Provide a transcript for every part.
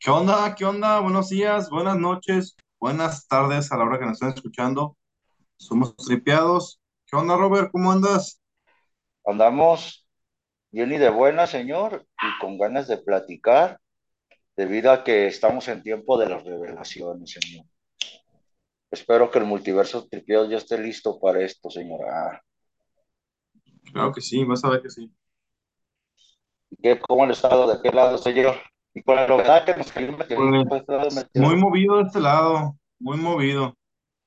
¿Qué onda? ¿Qué onda? Buenos días, buenas noches, buenas tardes a la hora que nos están escuchando. Somos tripeados. ¿Qué onda, Robert? ¿Cómo andas? Andamos bien y de buena, señor, y con ganas de platicar, debido a que estamos en tiempo de las revelaciones, señor. Espero que el multiverso tripeado ya esté listo para esto, señora. Claro que sí, vas a ver que sí. ¿Qué, ¿Cómo han estado? ¿De qué lado, señor? Y con la novedad que nos meteorito, Pues, ¿de este muy movido de este lado, muy movido.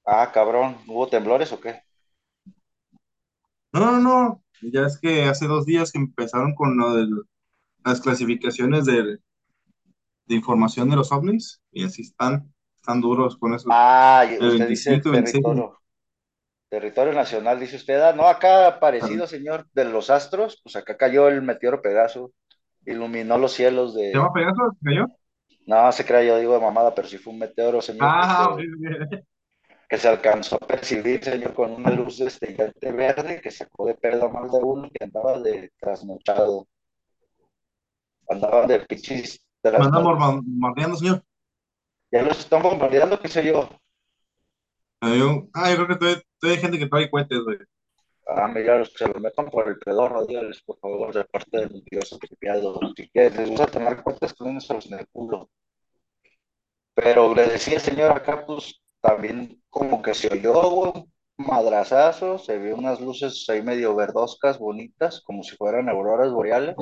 Ah, cabrón, ¿hubo temblores o qué? No, no, no. Ya es que hace dos días que empezaron con lo de las clasificaciones de, de información de los ovnis y así están, están duros con eso. Ah, El usted dice 25 y 26. territorio, territorio nacional, dice usted. Ah, no, acá parecido, señor, de los astros, pues acá cayó el meteoro Pegaso, iluminó los cielos ¿Se llama de Pegaso? ¿Se cayó? No, se crea, yo digo de mamada, pero sí fue un meteoro, señor, que Ah, ok, se, que se alcanzó a percibir, señor, con una luz destellante verde que sacó de pedo a más de uno que andaba de trasnochado, andaba de pichis, anda trasno... bombardeando, señor. Ya los están bombardeando, qué sé yo. Ah, yo, creo que todavía, todavía hay gente que trae cohetes, güey. Mira, los que se los metan por el pedorro, dígales, por favor, de parte del Dios tripiado. Si quieres, les gusta tomar cuentas, los en el culo. Pero le decía, señor, acá, pues, también como que se oyó, un madrazazo, se vio unas luces ahí medio verdoscas, bonitas, como si fueran auroras boreales,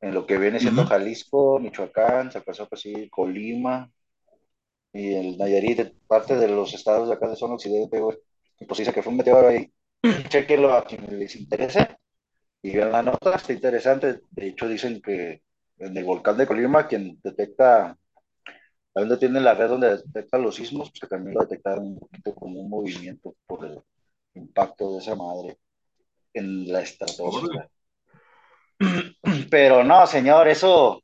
en lo que viene siendo Ujú. Jalisco, Michoacán, Zacatecas, Colima, y el Nayarit, parte de los estados de acá de zona occidente, güey. Pues dice que fue un meteoro ahí. Chequenlo a quienes les interese. Y vean la nota, está interesante. De hecho, dicen que en el volcán de Colima, quien detecta donde tiene la red donde detecta los sismos, pues que también lo detectaron un poquito como un movimiento por el impacto de esa madre en la estratosfera. Pero no, señor, eso,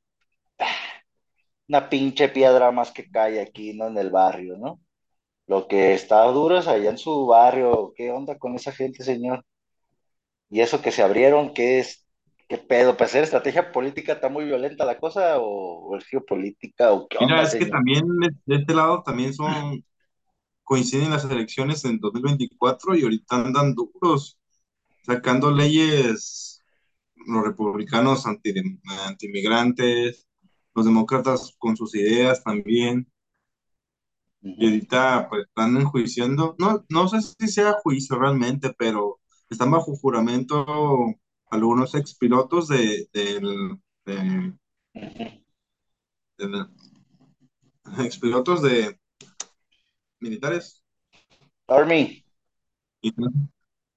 una pinche piedra más que cae aquí, ¿no? En el barrio, ¿no? Lo que está duro es allá en su barrio. ¿Qué onda con esa gente, señor? Y eso que se abrieron, ¿qué es? ¿Qué pedo? ¿Para hacer estrategia política está muy violenta la cosa o, o es geopolítica o qué Mira, es que también de de este lado también son, coinciden las elecciones en 2024 y ahorita andan duros, sacando leyes, los republicanos anti, antimigrantes, los demócratas con sus ideas también, Uh y ahorita pues están enjuiciando, no, no sé si sea juicio realmente, pero están bajo juramento algunos expilotos de, del- de, -huh. de- expilotos de militares. Army.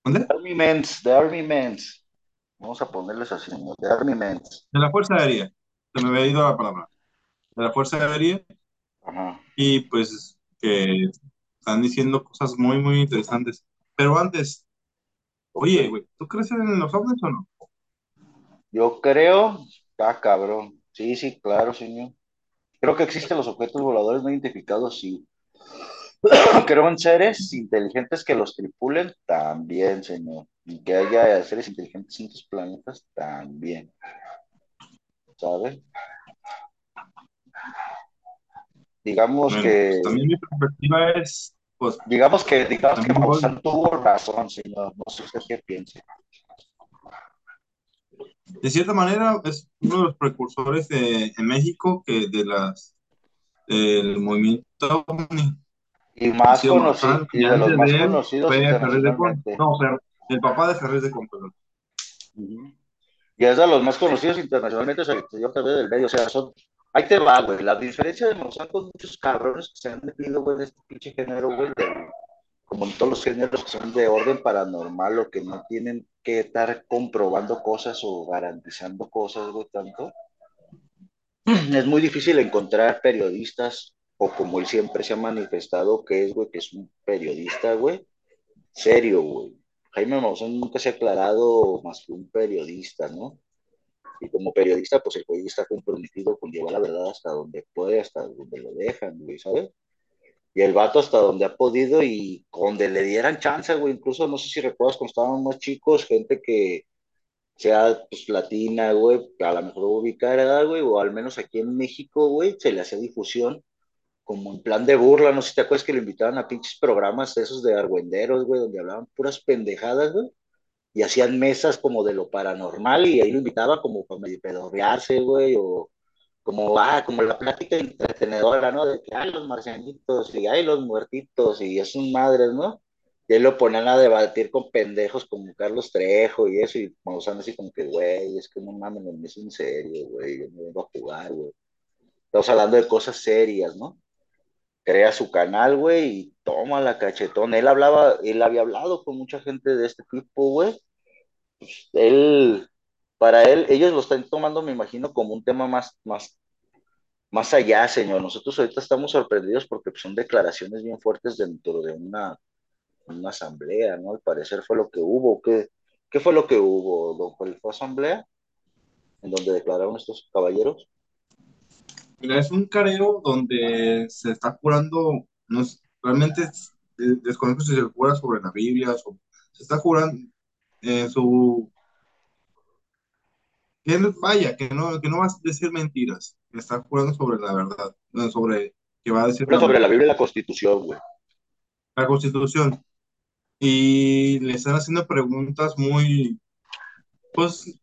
¿dónde? Army Men's, The Army Men's. Vamos a ponerles así, ¿no? The Army Men's. De la Fuerza Aérea, se me había ido la palabra, de la Fuerza Aérea, Ajá. y pues que están diciendo cosas muy, muy interesantes. Pero antes, oye, güey, ¿tú crees en los ovnis o no? Yo creo, ah, cabrón. Sí, sí, claro, señor. Creo que existen los objetos voladores no identificados, sí. Creo en seres inteligentes que los tripulen, también, señor. Y que haya seres inteligentes en otros planetas, también. ¿Sabes? Digamos Bueno, pues que, también mi perspectiva es, pues, digamos que, digamos que Maussan tuvo razón, señor. No sé usted qué piensa. de cierta manera, es uno de los precursores de, en México que de las, del movimiento ovni. Y más conocido, y y de los antes más de él conocidos fue Ferrer de Con. internacionalmente. No, el papá de Ferrer de Con, perdón. Y es de los más conocidos internacionalmente, que yo acabé del medio, o sea, son, ahí te va, güey, la diferencia de con muchos cabrones que se han metido, güey, de este pinche género, güey, como en todos los géneros que son de orden paranormal o que no tienen que estar comprobando cosas o garantizando cosas, güey, tanto, es muy difícil encontrar periodistas, o como él siempre se ha manifestado, que es, güey, que es un periodista, güey, serio, güey. Jaime Maussan nunca se ha aclarado más que un periodista, ¿no? Y como periodista, pues el periodista está comprometido con llevar la verdad hasta donde puede, hasta donde lo dejan, güey, ¿sabes? Y el vato hasta donde ha podido y donde le dieran chance, güey. Incluso no sé si recuerdas cuando estábamos más chicos, gente que sea pues latina, güey, a lo mejor ubicada, güey, o al menos aquí en México, güey, se le hacía difusión como en plan de burla, no sé si te acuerdas que lo invitaban a pinches programas esos de argüenderos, güey, donde hablaban puras pendejadas, güey, y hacían mesas como de lo paranormal y ahí lo invitaba como para medio pedorrearse, güey, o como, ah, como la plática entretenedora, ¿no? De que, ay, los marcianitos, y ay, los muertitos, y es un madres, ¿no? Y ahí lo ponían a debatir con pendejos como Carlos Trejo y eso, y usando así como que, güey, es que no mames, no es en serio, güey, yo no vengo a jugar, güey. Estamos hablando de cosas serias, ¿no? Crea su canal, güey, y toma la cachetón. Él hablaba, él había hablado con mucha gente de este tipo, güey. Pues, él, para él, ellos lo están tomando, me imagino, como un tema más, más, más allá, señor. Nosotros ahorita estamos sorprendidos porque pues, son declaraciones bien fuertes dentro de una, una asamblea, ¿no? Al parecer fue lo que hubo. ¿Qué, qué fue lo que hubo, don ¿Fue asamblea? En donde declararon estos caballeros. Mira, es un careo donde se está jurando, no es, realmente desconozco si se jura sobre la Biblia, o se está jurando eh, su que vaya, que no, que no va a decir mentiras, que está jurando sobre la verdad, sobre que va a decir... sobre la Biblia y la Constitución, güey. La Constitución. Y le están haciendo preguntas muy, pues,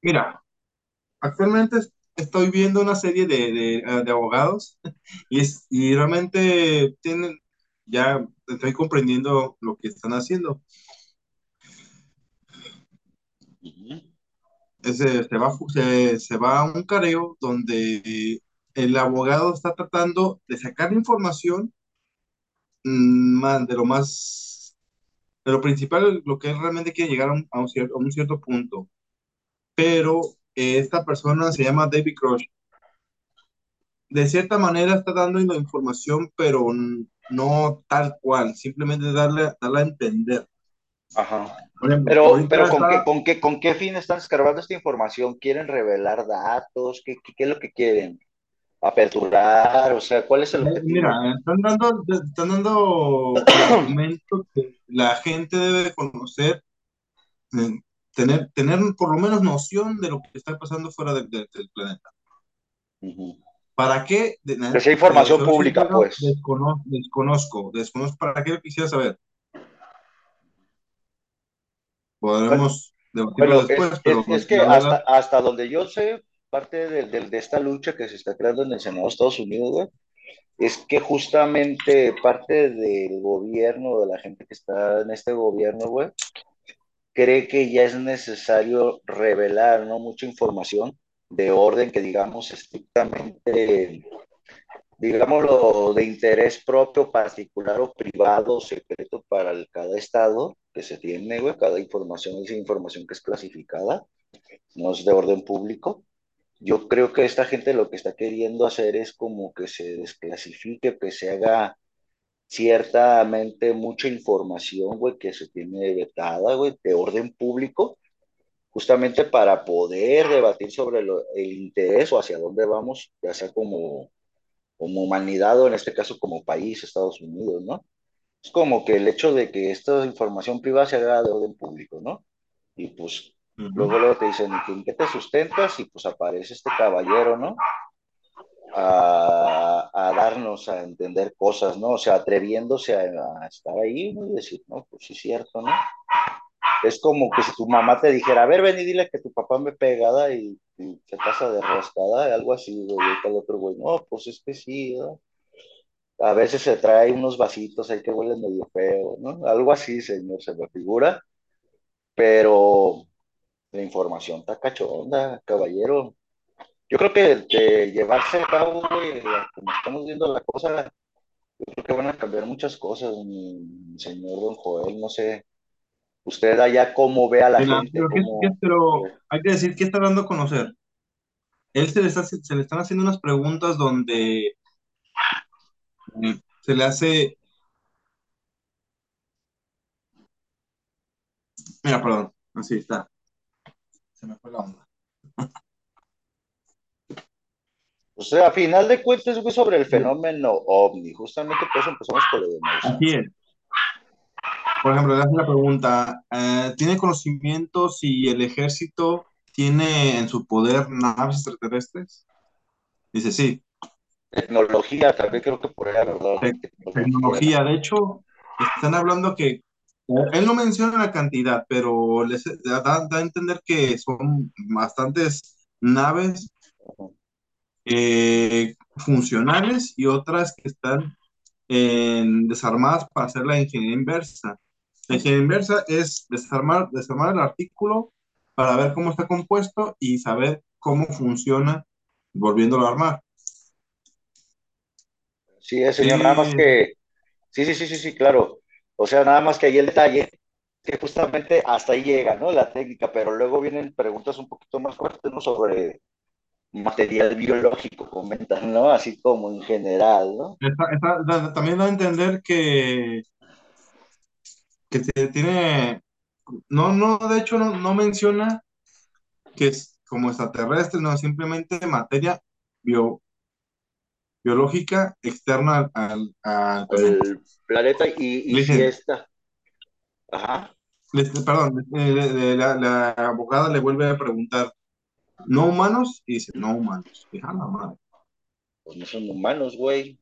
mira, actualmente estoy viendo una serie de, de, de abogados y, es, y realmente tienen, ya estoy comprendiendo lo que están haciendo. se, se, va, se, se, va a un careo donde el abogado está tratando de sacar información mm, de lo más, de lo principal, lo que él realmente quiere llegar a un, a un, cierto, a un cierto, punto. Pero esta persona se llama David Crush. De cierta manera está dando la información, pero no tal cual, simplemente darle, darle a entender. Ajá. Pero, pero ¿con, qué, ¿con, qué, ¿con qué fin están escarbando esta información? ¿Quieren revelar datos? ¿Qué, qué, es lo que quieren? ¿Aperturar? O sea, ¿cuál es el objetivo? Mira, están dando, están dando argumentos que la gente debe conocer, eh, tener, tener por lo menos noción de lo que está pasando fuera del planeta. ¿Para qué? que sea información pública, pues. Desconozco, desconozco, desconozco. ¿Para qué lo quisiera saber? Podremos bueno, después, es, es, que hasta, hasta, donde yo sé, parte de, de, de, esta lucha que se está creando en el Senado de Estados Unidos, güey, es que justamente parte del gobierno, de la gente que está en este gobierno, güey, cree que ya es necesario revelar, ¿no? Mucha información de orden que, digamos, estrictamente digámoslo, de interés propio, particular o privado, secreto para el, cada estado que se tiene, güey, cada información es información que es clasificada, no es de orden público. Yo creo que esta gente lo que está queriendo hacer es como que se desclasifique, que se haga ciertamente mucha información, güey, que se tiene vetada, güey, de orden público, justamente para poder debatir sobre el interés o hacia dónde vamos, ya sea como como humanidad o en este caso como país, Estados Unidos, ¿no? Es como que el hecho de que esta información privada se haga de orden público, ¿no? Y pues luego, luego te dicen, ¿en qué te sustentas? Y pues aparece este caballero, ¿no? A, darnos a entender cosas, ¿no? O sea, atreviéndose a, estar ahí y decir, no, pues sí es cierto, ¿no? Es como que si tu mamá te dijera, a ver, ven y dile que tu papá me pegada y, y se pasa de rascada, algo así, güey, el otro güey, no, pues es que sí. A veces se trae unos vasitos ahí que huelen medio feo, ¿no? Algo así, señor, se me figura, pero la información está cachonda, caballero. Yo creo que de llevarse a cabo, güey, como estamos viendo la cosa, yo creo que van a cambiar muchas cosas, mi señor Don Joel, no sé, usted allá cómo ve a la gente. Pero, hay que decir que está dando a conocer. Él se le, está, se le están haciendo unas preguntas donde se le hace... Mira, perdón, así está. Se me fue la onda. O sea, a final de cuentas, fue sobre el fenómeno ovni. Justamente por eso empezamos con lo de Así es. por ejemplo, le hace la pregunta, eh, ¿tiene conocimiento si el ejército tiene en su poder naves extraterrestres? Dice, sí. Tecnología, también creo que por ahí, ¿verdad? Te tecnología, de hecho, están hablando que él no menciona la cantidad, pero les da, da a entender que son bastantes naves eh, funcionales y otras que están en desarmadas para hacer la ingeniería inversa. La ingeniería inversa es desarmar, desarmar el artículo para ver cómo está compuesto y saber cómo funciona volviéndolo a armar. Sí, es, señor, nada más que, sí, sí, sí, sí, sí, claro. O sea, nada más que ahí el detalle, que justamente hasta ahí llega, ¿no? La técnica, pero luego vienen preguntas un poquito más fuertes, ¿no? Sobre material biológico, comentan, ¿no? Así como en general, ¿no? también da a entender que, que tiene, no, no, de hecho no, no menciona que es como extraterrestre, no, simplemente materia bio, biológica externa al, al, planeta y, y si esta. Ajá. perdón, la, la, abogada le vuelve a preguntar, ¿no humanos? Y dice, no humanos. Y, la madre. Pues no son humanos, güey.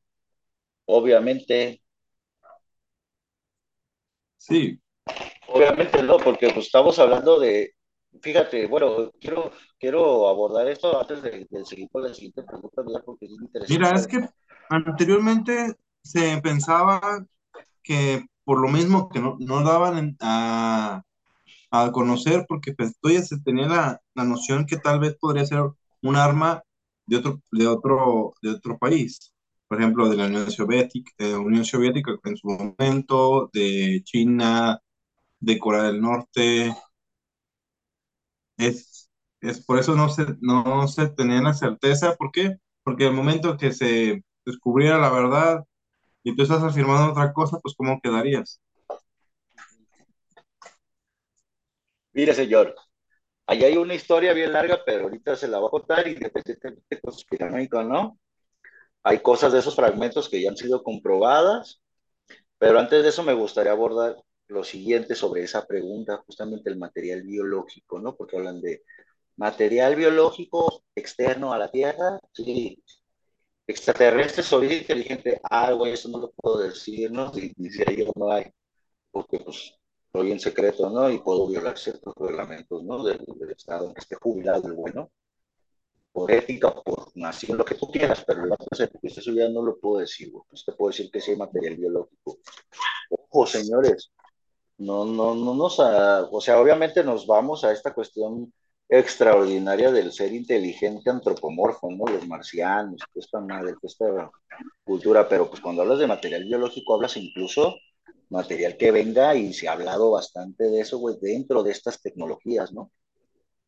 Obviamente. Sí. Obviamente no, porque pues, estamos hablando de, fíjate, bueno, quiero, quiero abordar esto antes de, seguir con la siguiente pregunta, porque es interesante. Mira, es que anteriormente se pensaba que por lo mismo que no, no daban a, a, conocer, porque pues, todavía se tenía la, la, noción que tal vez podría ser un arma de otro, de otro, de otro país. Por ejemplo, de la Unión Soviética, de Unión Soviética en su momento, de China, de Corea del Norte, es, es por eso no se, no se tenía la certeza. ¿Por qué? Porque el momento que se descubriera la verdad y tú estás afirmando otra cosa, pues ¿cómo quedarías? Mire, señor, ahí hay una historia bien larga, pero ahorita se la voy a contar independientemente conspiranoico, ¿no? Hay cosas de esos fragmentos que ya han sido comprobadas, pero antes de eso me gustaría abordar lo siguiente sobre esa pregunta, justamente el material biológico, ¿no? Porque hablan de material biológico externo a la Tierra, sí, extraterrestres o vida inteligente, ah, güey, eso no lo puedo decir, ¿no? Y dice yo no hay, porque pues estoy en secreto, ¿no? Y puedo violar ciertos reglamentos, ¿no? Del, Estado en que esté jubilado el bueno, por ética, por nación, lo que tú quieras, pero la cosa es que eso ya no lo puedo decir, güey. Pues te puedo decir que sí hay material biológico. Ojo, señores, no, no, no nos, o sea, obviamente nos vamos a esta cuestión extraordinaria del ser inteligente antropomorfo, ¿no? Los marcianos, esta madre, esta cultura, pero pues cuando hablas de material biológico hablas incluso material que venga y se ha hablado bastante de eso, güey, dentro de estas tecnologías, ¿no?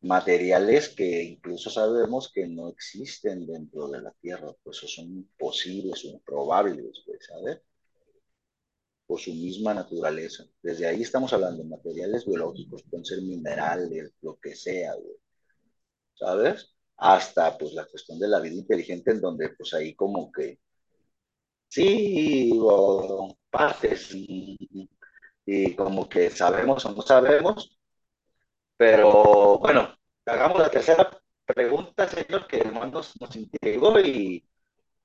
Materiales que incluso sabemos que no existen dentro de la Tierra, pues son imposibles, improbables, güey, ¿sabes? por su misma naturaleza. Desde ahí estamos hablando de materiales biológicos, pueden ser minerales, lo que sea, güey. ¿Sabes? Hasta pues la cuestión de la vida inteligente en donde pues ahí como que sí, o partes y, y como que sabemos o no sabemos, pero bueno, hagamos la tercera pregunta, señor, que nos, nos intrigó y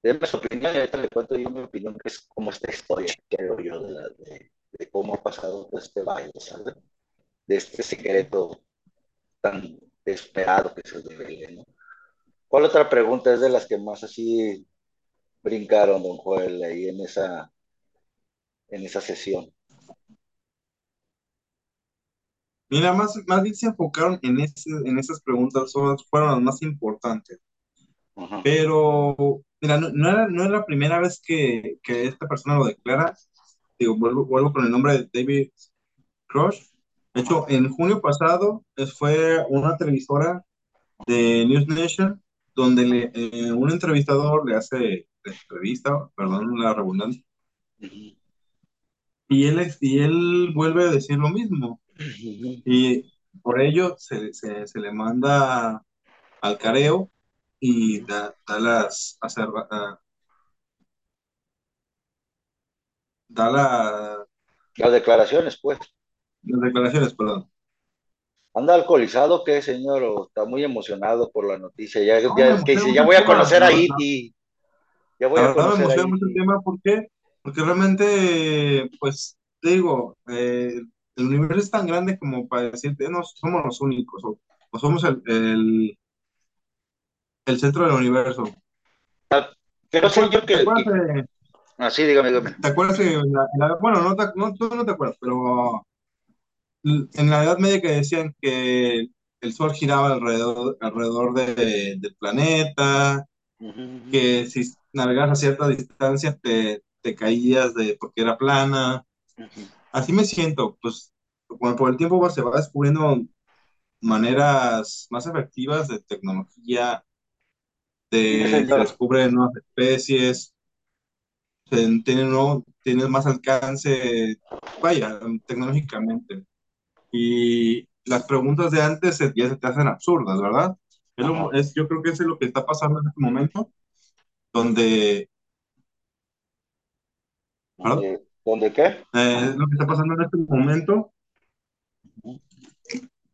déme su opinión y ahorita le cuento yo mi opinión, que es como esta historia, creo yo, de, la, de, de cómo ha pasado este baile, ¿sabes? De este secreto tan esperado que se debe, ¿no? ¿Cuál otra pregunta es de las que más así brincaron, don Joel, ahí en esa, en esa sesión? Mira, más, más bien se enfocaron en, ese, en esas preguntas, fueron las más importantes. Ajá. Pero Mira, no, no, era, no, la primera vez que, que, esta persona lo declara. Digo, vuelvo, vuelvo con el nombre de David Crush. De hecho, en junio pasado fue una televisora de News Nation donde le, eh, un entrevistador le hace entrevista, perdón la redundancia, y él, y él vuelve a decir lo mismo. Y por ello se, se, se le manda al careo y da, da las uh, da la Las declaraciones, pues. Las declaraciones, perdón. ¿Anda alcoholizado qué, señor? ¿O está muy emocionado por la noticia? Ya, No, ya, que dice, ya voy a conocer a. Iti. Ya voy a conocer a Iti. tema, ¿por qué? Porque realmente, pues, te digo, eh, el universo es tan grande como para decirte, no somos los únicos, o, o somos el, el, el centro del universo. Pero ¿Te sé acuerdas, yo que, de- Ah, dígame, dígame. te acuerdas que la- la- bueno, no, te- no, tú no te acuerdas, pero en la Edad Media que decían que el Sol giraba alrededor, alrededor de- del planeta, que si navegabas a cierta distancia te, te caías de porque era plana. Ujú. Así me siento, pues cuando por el tiempo se va descubriendo maneras más efectivas de tecnología, de, se descubren nuevas especies, se tienen, nuevo- tienes más alcance, vaya, tecnológicamente. Y las preguntas de antes ya se te hacen absurdas, ¿verdad? Es lo- es, yo creo que eso es lo que está pasando en este momento, donde. ¿Dónde, ¿dónde qué? Eh, lo que está pasando en este momento,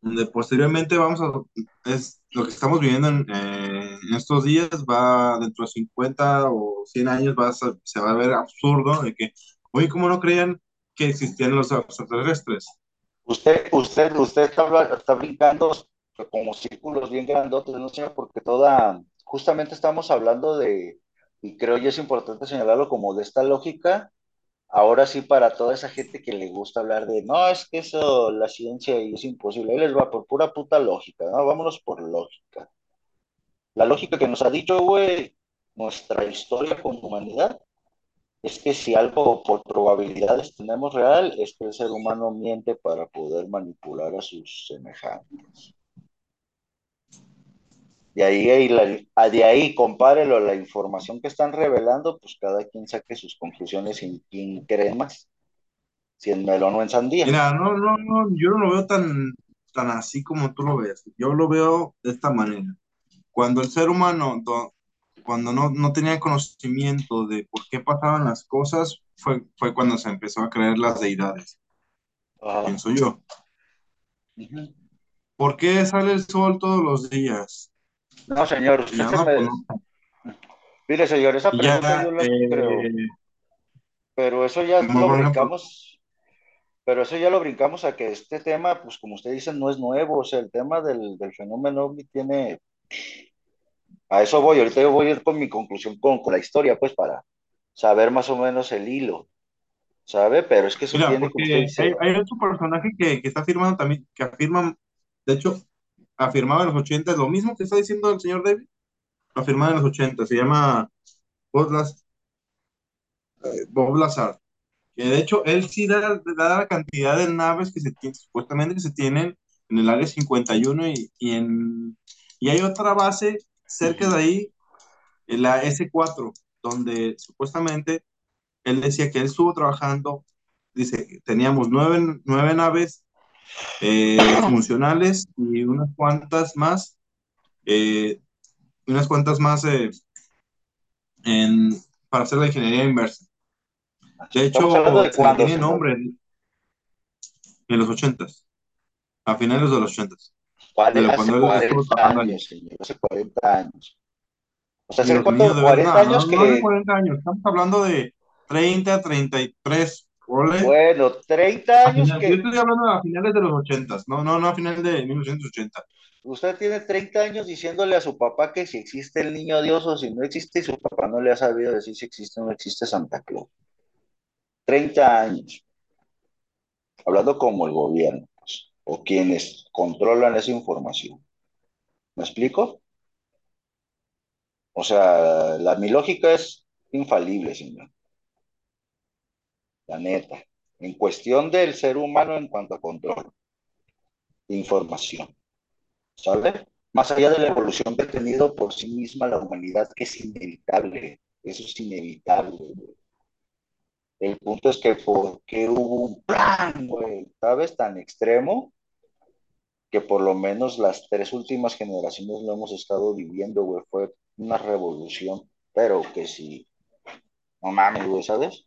donde posteriormente vamos a, es lo que estamos viviendo en, eh, en estos días, va dentro de 50 o 100 años, va a se va a ver absurdo de que, oye, ¿cómo no creían que existían los extraterrestres? Usted, usted, usted está, está brincando como círculos bien grandotes, no sé, porque toda, justamente estamos hablando de, y creo yo es importante señalarlo como de esta lógica, ahora sí para toda esa gente que le gusta hablar de, no, es que eso, la ciencia y es imposible, ahí les va por pura puta lógica, ¿no? Vámonos por lógica. La lógica que nos ha dicho, güey, nuestra historia como humanidad es que si algo por probabilidades tenemos real, es que el ser humano miente para poder manipular a sus semejantes. De ahí, la- de ahí, compárelo a la información que están revelando, pues cada quien saque sus conclusiones sin quién cree más, si en melón o en sandía. Mira, no, no, no, yo no lo veo tan, tan así como tú lo ves. Yo lo veo de esta manera. Cuando el ser humano, do- cuando no, no tenía conocimiento de por qué pasaban las cosas, fue, fue cuando se empezó a creer las deidades, Ajá. pienso yo. ¿Por qué sale el sol todos los días? No, señor, usted se no, me... pues no. Mire, señor, esa pregunta yo ya, la creo, eh, pero eso ya lo ejemplo, brincamos, pero eso ya lo brincamos a que este tema, pues como usted dice, no es nuevo, o sea, el tema del, del fenómeno ovni tiene, a eso voy, ahorita yo voy a ir con mi conclusión con, con la historia, pues para saber más o menos el hilo, ¿sabe? Pero es que eso mira, tiene, como usted hay, hay otro personaje que, que está afirmando también, que afirma, de hecho, afirmaba en los 80, lo mismo que está diciendo el señor David, afirmaba en los 80, se llama Bob Las- Bob Lazar. Que de hecho, él sí da, da la cantidad de naves que se supuestamente que se tienen en el área 51 y, y, en, y hay otra base cerca de ahí, en la S4, donde supuestamente él decía que él estuvo trabajando, dice, teníamos nueve, nueve naves eh, funcionales y unas cuantas más, eh, unas cuantas más eh, en, para hacer la ingeniería inversa. De hecho, de cuándo, tiene nombre en los 80s. a finales de los 80, Cuare- de hace cuando estuvo 40 trabajando ahí. años, señor, hace 40 años. O sea, ¿hace Dios mío, cuánto? de 40 verdad, no, años no de que, 40 años, estamos hablando de 30, 33, bueno, 30 A años final- yo que estoy hablando a finales de los 80, no, no, no a finales de 1980. Usted tiene 30 años diciéndole a su papá que si existe el niño Dios o si no existe, y su papá no le ha sabido decir si existe o no existe Santa Claus. 30 años, hablando como el gobierno, pues, o quienes controlan esa información. ¿Me explico? O sea, la, mi lógica es infalible, señor. La neta. En cuestión del ser humano en cuanto a control información. ¿Sabe? Más allá de la evolución que ha tenido por sí misma la humanidad, que es inevitable. Eso es inevitable. güey. El punto es que por qué hubo un plan, güey, ¿sabes? Tan extremo que por lo menos las tres últimas generaciones lo hemos estado viviendo, güey. Fue una revolución, pero que sí, no mames, güey, ¿sabes?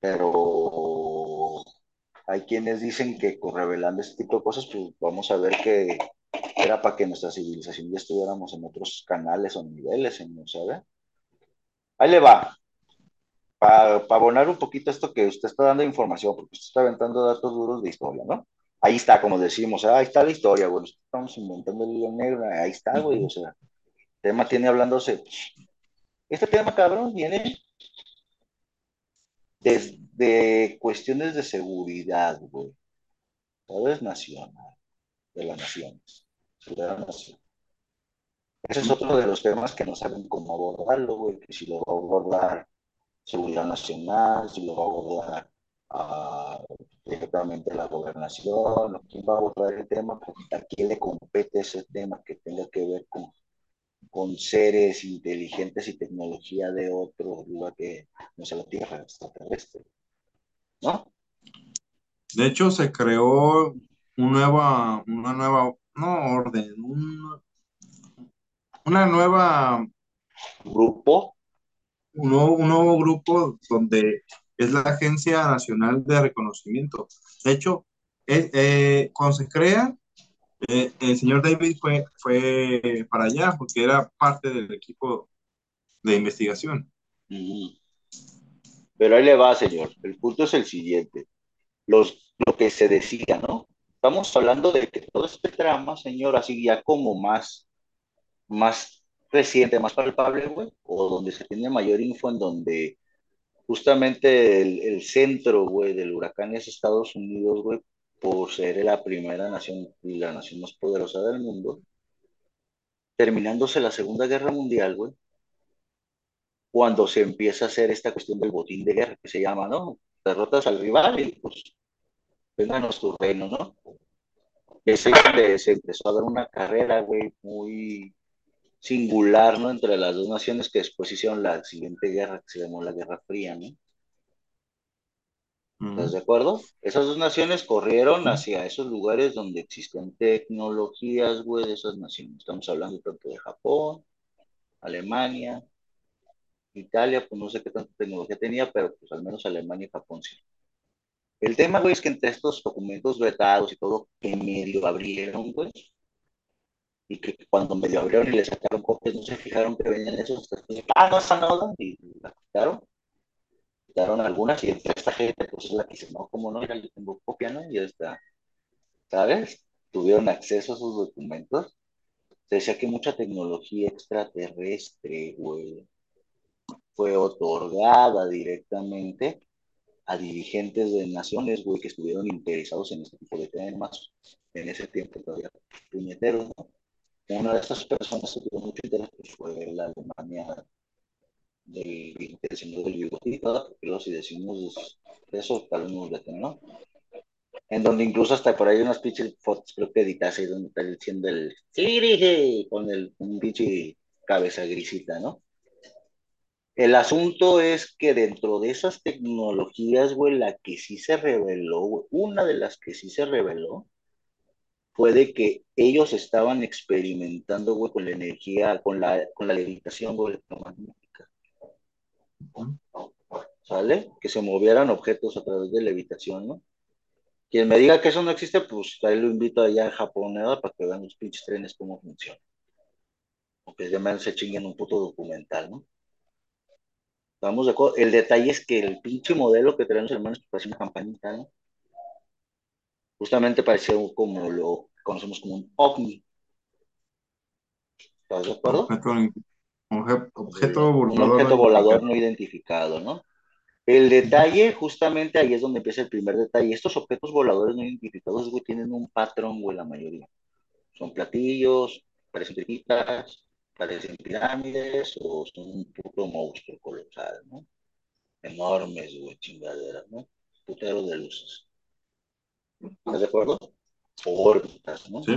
Pero hay quienes dicen que revelando este tipo de cosas, pues vamos a ver que era para que nuestra civilización ya estuviéramos en otros canales o niveles, ¿no sabe? Ahí le va. Para abonar un poquito esto que usted está dando información, porque usted está aventando datos duros de historia, ¿no? Ahí está, como decimos, ahí está la historia, güey. Estamos inventando el hilo negro, ahí está, güey. O sea, el tema tiene hablándose. Este tema, cabrón, viene desde cuestiones de seguridad, güey. ¿Sabes? Nacional, de las naciones. La nación. Ese es otro de los temas que no saben cómo abordarlo, güey. Que si lo va a abordar seguridad nacional, si lo va a abordar uh, directamente la gobernación, quién va a abordar el tema, a quién le compete ese tema que tenga que ver con, con seres inteligentes y tecnología de otro lugar que no sea la Tierra extraterrestre. ¿No? De hecho, se creó un nueva, una nueva, no orden, un, una nueva grupo. Un nuevo, un nuevo grupo donde es la Agencia Nacional de Reconocimiento. De hecho, eh, cuando se crea, eh, el señor David fue, fue para allá porque era parte del equipo de investigación. Pero ahí le va, señor. El punto es el siguiente. Los, lo que se decía, ¿no? Estamos hablando de que todo este trama, señor, así ya como más, más reciente, más palpable, güey, o donde se tiene mayor info en donde justamente el, centro, güey, del huracán es Estados Unidos, güey, por ser la primera nación y la nación más poderosa del mundo. Terminándose la Segunda Guerra Mundial, güey, cuando se empieza a hacer esta cuestión del botín de guerra, que se llama, ¿no? Derrotas al rival y pues vengan tu reino, ¿no? Es donde se empezó a dar una carrera, güey, muy singular, ¿no? Entre las dos naciones que después hicieron la siguiente guerra, que se llamó la Guerra Fría, ¿no? ¿Estás de acuerdo? Esas dos naciones corrieron hacia esos lugares donde existen tecnologías, güey, de esas naciones. Estamos hablando tanto de Japón, Alemania, Italia, pues no sé qué tanta tecnología tenía, pero pues al menos Alemania y Japón sí. El tema, güey, es que entre estos documentos vetados y todo, que medio abrieron, güey, y que cuando medio abrieron y le sacaron copias, no se fijaron que venían esos, ah, no, esa no, y la quitaron, quitaron algunas, y entre esta gente, pues es la que dice, no, como no, ya yo tengo copia, ¿no? Y ya está, ¿sabes? Tuvieron acceso a esos documentos. Se decía que mucha tecnología extraterrestre, güey, fue otorgada directamente a dirigentes de naciones, güey, que estuvieron interesados en este tipo de temas en ese tiempo todavía puñeteros, ¿no? Una de estas personas que tuvo mucho interés pues, fue la Alemania del señor del bigotito, pero si decimos eso, tal vez nos ¿no? En donde incluso hasta por ahí unas pinches fotos, creo que editase, donde está diciendo el sí, con el un pinche cabeza grisita, ¿no? El asunto es que dentro de esas tecnologías, güey, la que sí se reveló, una de las que sí se reveló, fue de que ellos estaban experimentando, güey, con la energía, con la, con la levitación, güey. ¿Sale? Que se movieran objetos a través de levitación, ¿no? Quien me diga que eso no existe, pues ahí lo invito allá en Japón, ¿no? Para que vean los pinches trenes cómo funcionan. O que ya se chinguen un puto documental, ¿no? Vamos de acuerdo. El detalle es que el pinche modelo que traen los hermanos pues, parece una campanita, ¿no? justamente pareció como lo conocemos como un ovni. ¿Estás de acuerdo? Objeto, volador. Un objeto volador no identificado, ¿no? El detalle, justamente ahí es donde empieza el primer detalle. Estos objetos voladores no identificados, güey, tienen un patrón, güey, la mayoría. Son platillos, parecen triquitas, parecen pirámides o son un puto monstruo colosal, ¿no? Enormes, güey, chingaderas, ¿no? Putero de luces. ¿Estás de acuerdo? Órbitas, ¿no? Sí.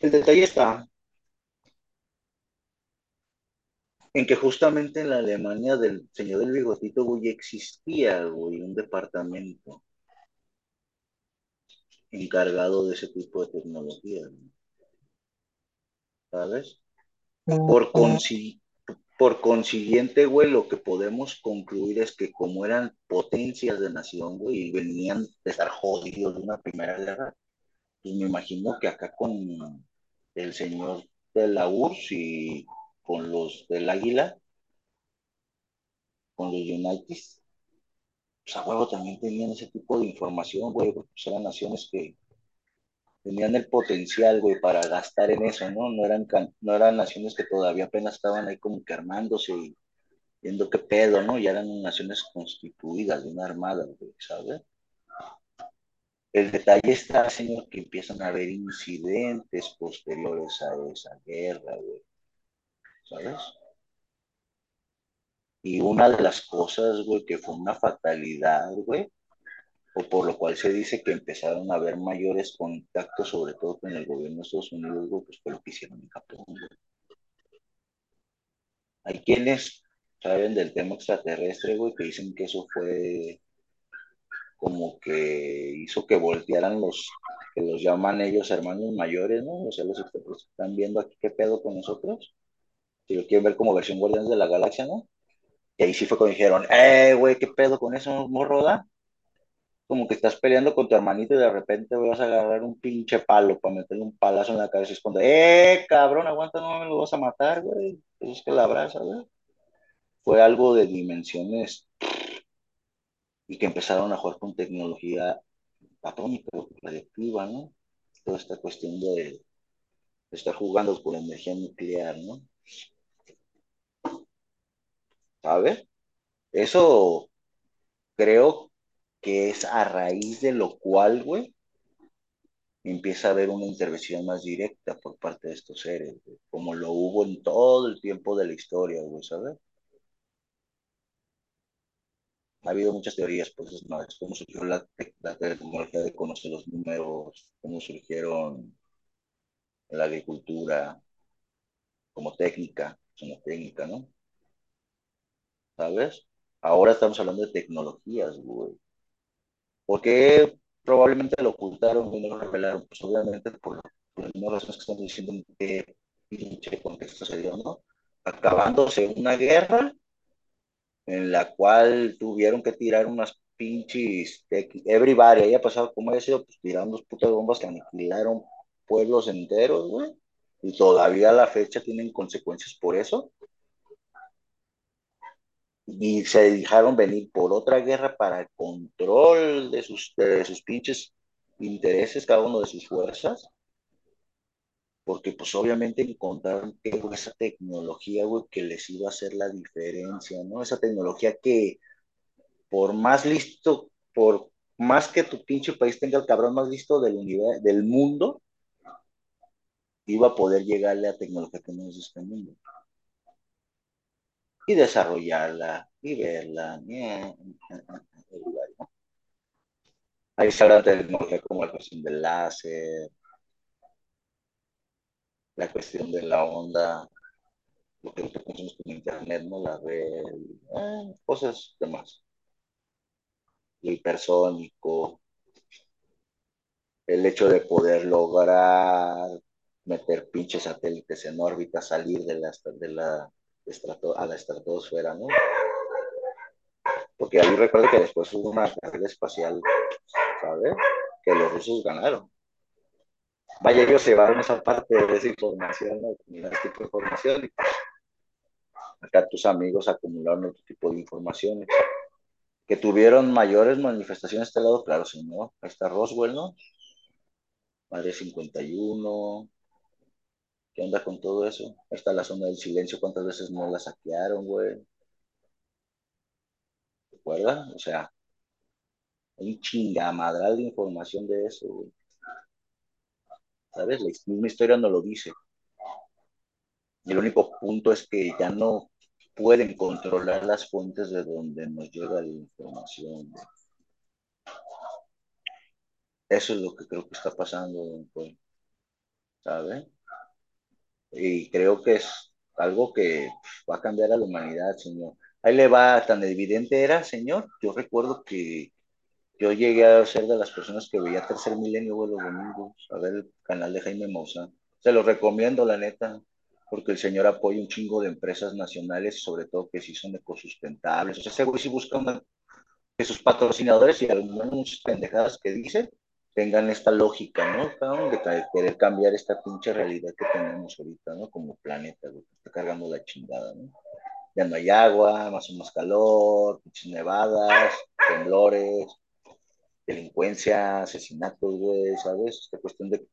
El detalle está en que justamente en la Alemania del señor del bigotito, güey, existía, güey, un departamento encargado de ese tipo de tecnología. ¿Sabes? Por, Por consiguiente, güey, lo que podemos concluir es que como eran potencias de nación, güey, y venían de estar jodidos de una primera guerra, pues me imagino que acá con el señor de la URSS y con los del Águila, con los United, pues a huevo también tenían ese tipo de información, güey, pues eran naciones que tenían el potencial, güey, para gastar en eso, ¿no? No eran, no eran naciones que todavía apenas estaban ahí como que armándose y viendo qué pedo, ¿no? Ya eran naciones constituidas de una armada, güey, ¿sabes? El detalle está, señor, que empiezan a haber incidentes posteriores a esa guerra, güey. ¿Sabes? Y una de las cosas, güey, que fue una fatalidad, güey, o por lo cual se dice que empezaron a haber mayores contactos, sobre todo con el gobierno de Estados Unidos, güey, pues fue lo que hicieron en Japón, güey. Hay quienes saben del tema extraterrestre, güey, que dicen que eso fue como que hizo que voltearan los, que los llaman ellos hermanos mayores, ¿no? O sea, los extraterrestres están viendo aquí qué pedo con nosotros. Si lo quieren ver como versión Guardianes de la Galaxia, ¿no? Y ahí sí fue cuando dijeron, eh, güey, ¿qué pedo con eso, morro, da? Como que estás peleando con tu hermanito y de repente vas a agarrar un pinche palo para meterle un palazo en la cabeza y es cuando, eh, cabrón, aguanta, no me lo vas a matar, güey. Es que la abraza, güey. Fue algo de dimensiones y que empezaron a jugar con tecnología atómica, radiactiva, ¿no? Toda esta cuestión de estar jugando con energía nuclear, ¿no? ¿Sabes? Eso creo que es a raíz de lo cual, güey, empieza a haber una intervención más directa por parte de estos seres, como lo hubo en todo el tiempo de la historia, güey, ¿sabes? Ha habido muchas teorías, pues es cómo surgió la, tecnología de conocer los números, cómo surgieron la agricultura como técnica, como técnica, ¿no? ¿Sabes? Ahora estamos hablando de tecnologías, güey. ¿Por qué probablemente lo ocultaron y no lo revelaron? Pues obviamente por, las mismas razones que estamos diciendo en qué pinche contexto se dio, ¿no? Acabándose una guerra en la cual tuvieron que tirar unas pinches, everybody haya pasado como haya sido, pues tiraron dos putas bombas que aniquilaron pueblos enteros, güey, y todavía a la fecha tienen consecuencias por eso. Y se dejaron venir por otra guerra para el control de sus, de sus pinches intereses, cada uno de sus fuerzas porque pues obviamente encontraron que esa tecnología, güey, que les iba a hacer la diferencia, ¿no? Esa tecnología que por más listo, por más que tu pinche país tenga el cabrón más listo del universo, del mundo, iba a poder llegarle a tecnología que no es este mundo. Y desarrollarla, y verla. Ahí sale tecnología como la cuestión del láser, la cuestión de la onda, lo que nosotros conocemos como internet, ¿no? La red, eh, cosas demás. Lo hipersónico, el hecho de poder lograr meter pinches satélites en órbita, salir de la, de la a la estratosfera, ¿no? Porque ahí recuerdo que después hubo una carrera espacial, ¿sabes? Que los rusos ganaron vaya, ellos se llevaron esa parte de esa información, ¿no? tipo de información. Pues, acá tus amigos acumularon otro tipo de informaciones. Que tuvieron mayores manifestaciones de este lado, claro, sí, ¿no? Ahí está Roswell, ¿no? Madre 51. ¿Qué onda con todo eso? Ahí está la zona del silencio, ¿cuántas veces no la saquearon, güey? ¿Recuerda? O sea, hay un chingamadral de información de eso, güey. ¿Sabes? La misma historia no lo dice. El único punto es que ya no pueden controlar las fuentes de donde nos llega la información. Eso es lo que creo que está pasando, ¿sabes? Y creo que es algo que va a cambiar a la humanidad, Señor. Ahí le va, tan evidente era, Señor. Yo recuerdo que yo llegué a ser de las personas que veía Tercer Milenio los domingos, a ver el canal de Jaime Moza. Se lo recomiendo, la neta. porque el señor apoya un chingo de empresas nacionales, sobre todo que sí son ecosustentables. O sea, ese güey sí busca que sus patrocinadores y algunas pendejadas que dice tengan esta lógica, ¿no? De querer cambiar esta pinche realidad que tenemos ahorita, ¿no? Como planeta, güey, está cargando la chingada, ¿no? Ya no hay agua, más o más calor, pinches nevadas, temblores, delincuencia, asesinatos, güey, ¿sabes? Esta cuestión de que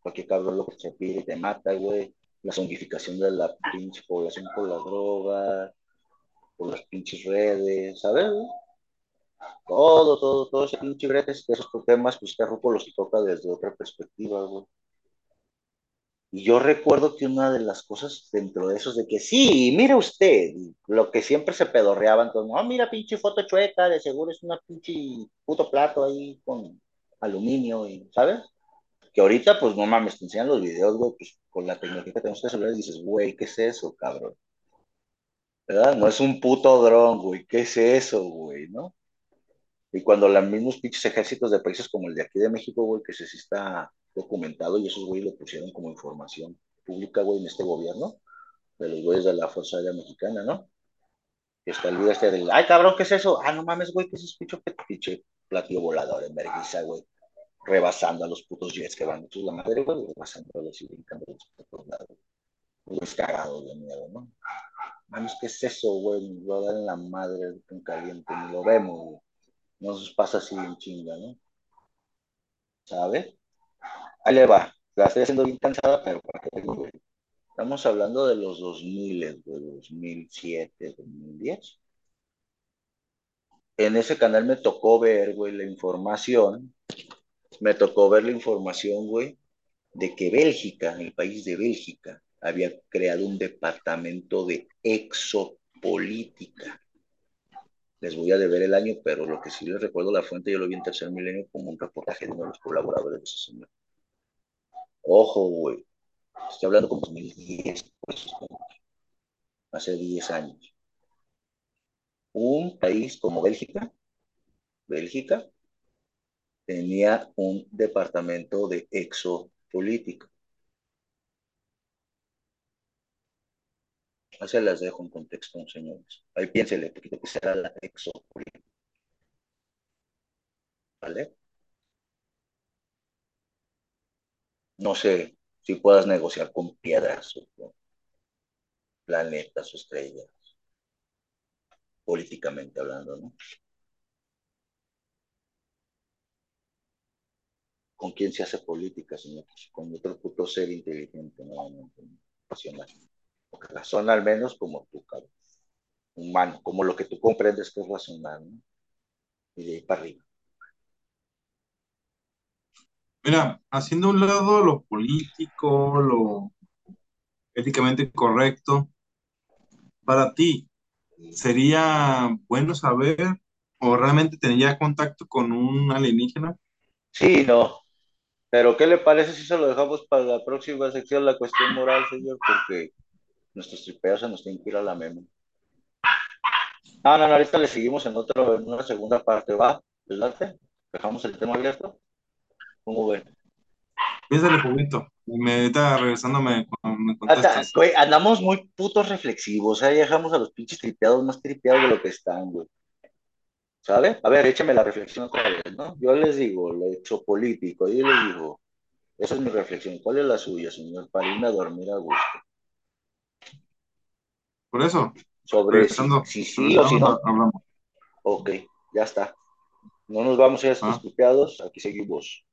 cualquier cabrón lo que se pide te mata, güey la zombificación de la pinche población por la droga, por las pinches redes, ¿sabes? Todo, todo, todo ese pinche brete, esos temas, pues que Rupo los toca desde otra perspectiva, güey. Y yo recuerdo que una de las cosas dentro de eso es de que sí, mire usted, lo que siempre se pedorreaba, entonces, no, mira pinche foto chueca, de seguro es una pinche puto plato ahí con aluminio, y, ¿sabes? Que ahorita, pues no mames, te enseñan los videos, güey, pues con la tecnología que tenemos que celular dices, güey, ¿qué es eso, cabrón? ¿Verdad? No es un puto dron, güey, ¿qué es eso, güey, no? Y cuando los mismos pinches ejércitos de países como el de aquí de México, güey, que se sí está documentado y esos güey lo pusieron como información pública, güey, en este gobierno, de los güeyes de la Fuerza Aérea Mexicana, ¿no? Que está el video este del, ay, cabrón, ¿qué es eso? Ah, no mames, güey, ¿qué es eso, pinche, pinche platillo volador en vergüenza, güey? rebasando a los putos jets que van de la madre, güey, rebasando a los y brincando los putos lados. De miedo, ¿no? Mames, ¿qué es eso, güey? Nos va a dar en la madre en caliente, ni lo vemos, güey. No nos pasa así en chinga, ¿no? ¿Sabe? Le va. La estoy haciendo bien cansada, pero para que. Estamos hablando de los 2000, de 2007, 2010. En ese canal me tocó ver, güey, la información me tocó ver la información, güey, de que Bélgica, el país de Bélgica, había creado un departamento de exopolítica. Les voy a deber el año, pero lo que sí les recuerdo la fuente, yo lo vi en Tercer Milenio como un reportaje de uno de los colaboradores de ese señor. Ojo, güey. Estoy hablando como 2010, pues, hace 10 años. Un país como Bélgica, Bélgica, tenía un departamento de exopolítica. Así las dejo en contexto, señores. Ahí piénsele, poquito que será la exopolítica. ¿Vale? No sé si puedas negociar con piedras o con planetas o estrellas, políticamente hablando, ¿no? ¿Con quién se hace política, señor? Con otro puto ser inteligente, no, racional. Razona al menos como tú, cabrón. Humano, como lo que tú comprendes que es racional, ¿no? Y de ahí para arriba. Mira, haciendo un lado lo político, lo éticamente correcto, para ti, ¿sería bueno saber o realmente tendría contacto con un alienígena? Sí, no. Pero, ¿qué le parece si se lo dejamos para la próxima sección, la cuestión moral, señor? Porque nuestros tripeos se nos tienen que ir a la memo. No, no, no, ahorita le seguimos en, otro, en una segunda parte, ¿va? ¿Verdad? ¿Dejamos el tema abierto? ¿Cómo ven? Piénsale, poquito. Me está regresándome cuando me contestas. güey, andamos muy putos reflexivos, ¿eh? Dejamos a los pinches tripeados más tripeados de lo que están, güey. ¿Sabe? A ver, échame la reflexión otra vez, ¿no? Yo les digo, lo he hecho político, yo les digo, esa es mi reflexión. ¿Cuál es la suya, señor? Para irme a dormir a gusto. Por eso. Sobre si, sí o si no. Ok, ya está. No nos vamos a ir ah. aquí seguimos.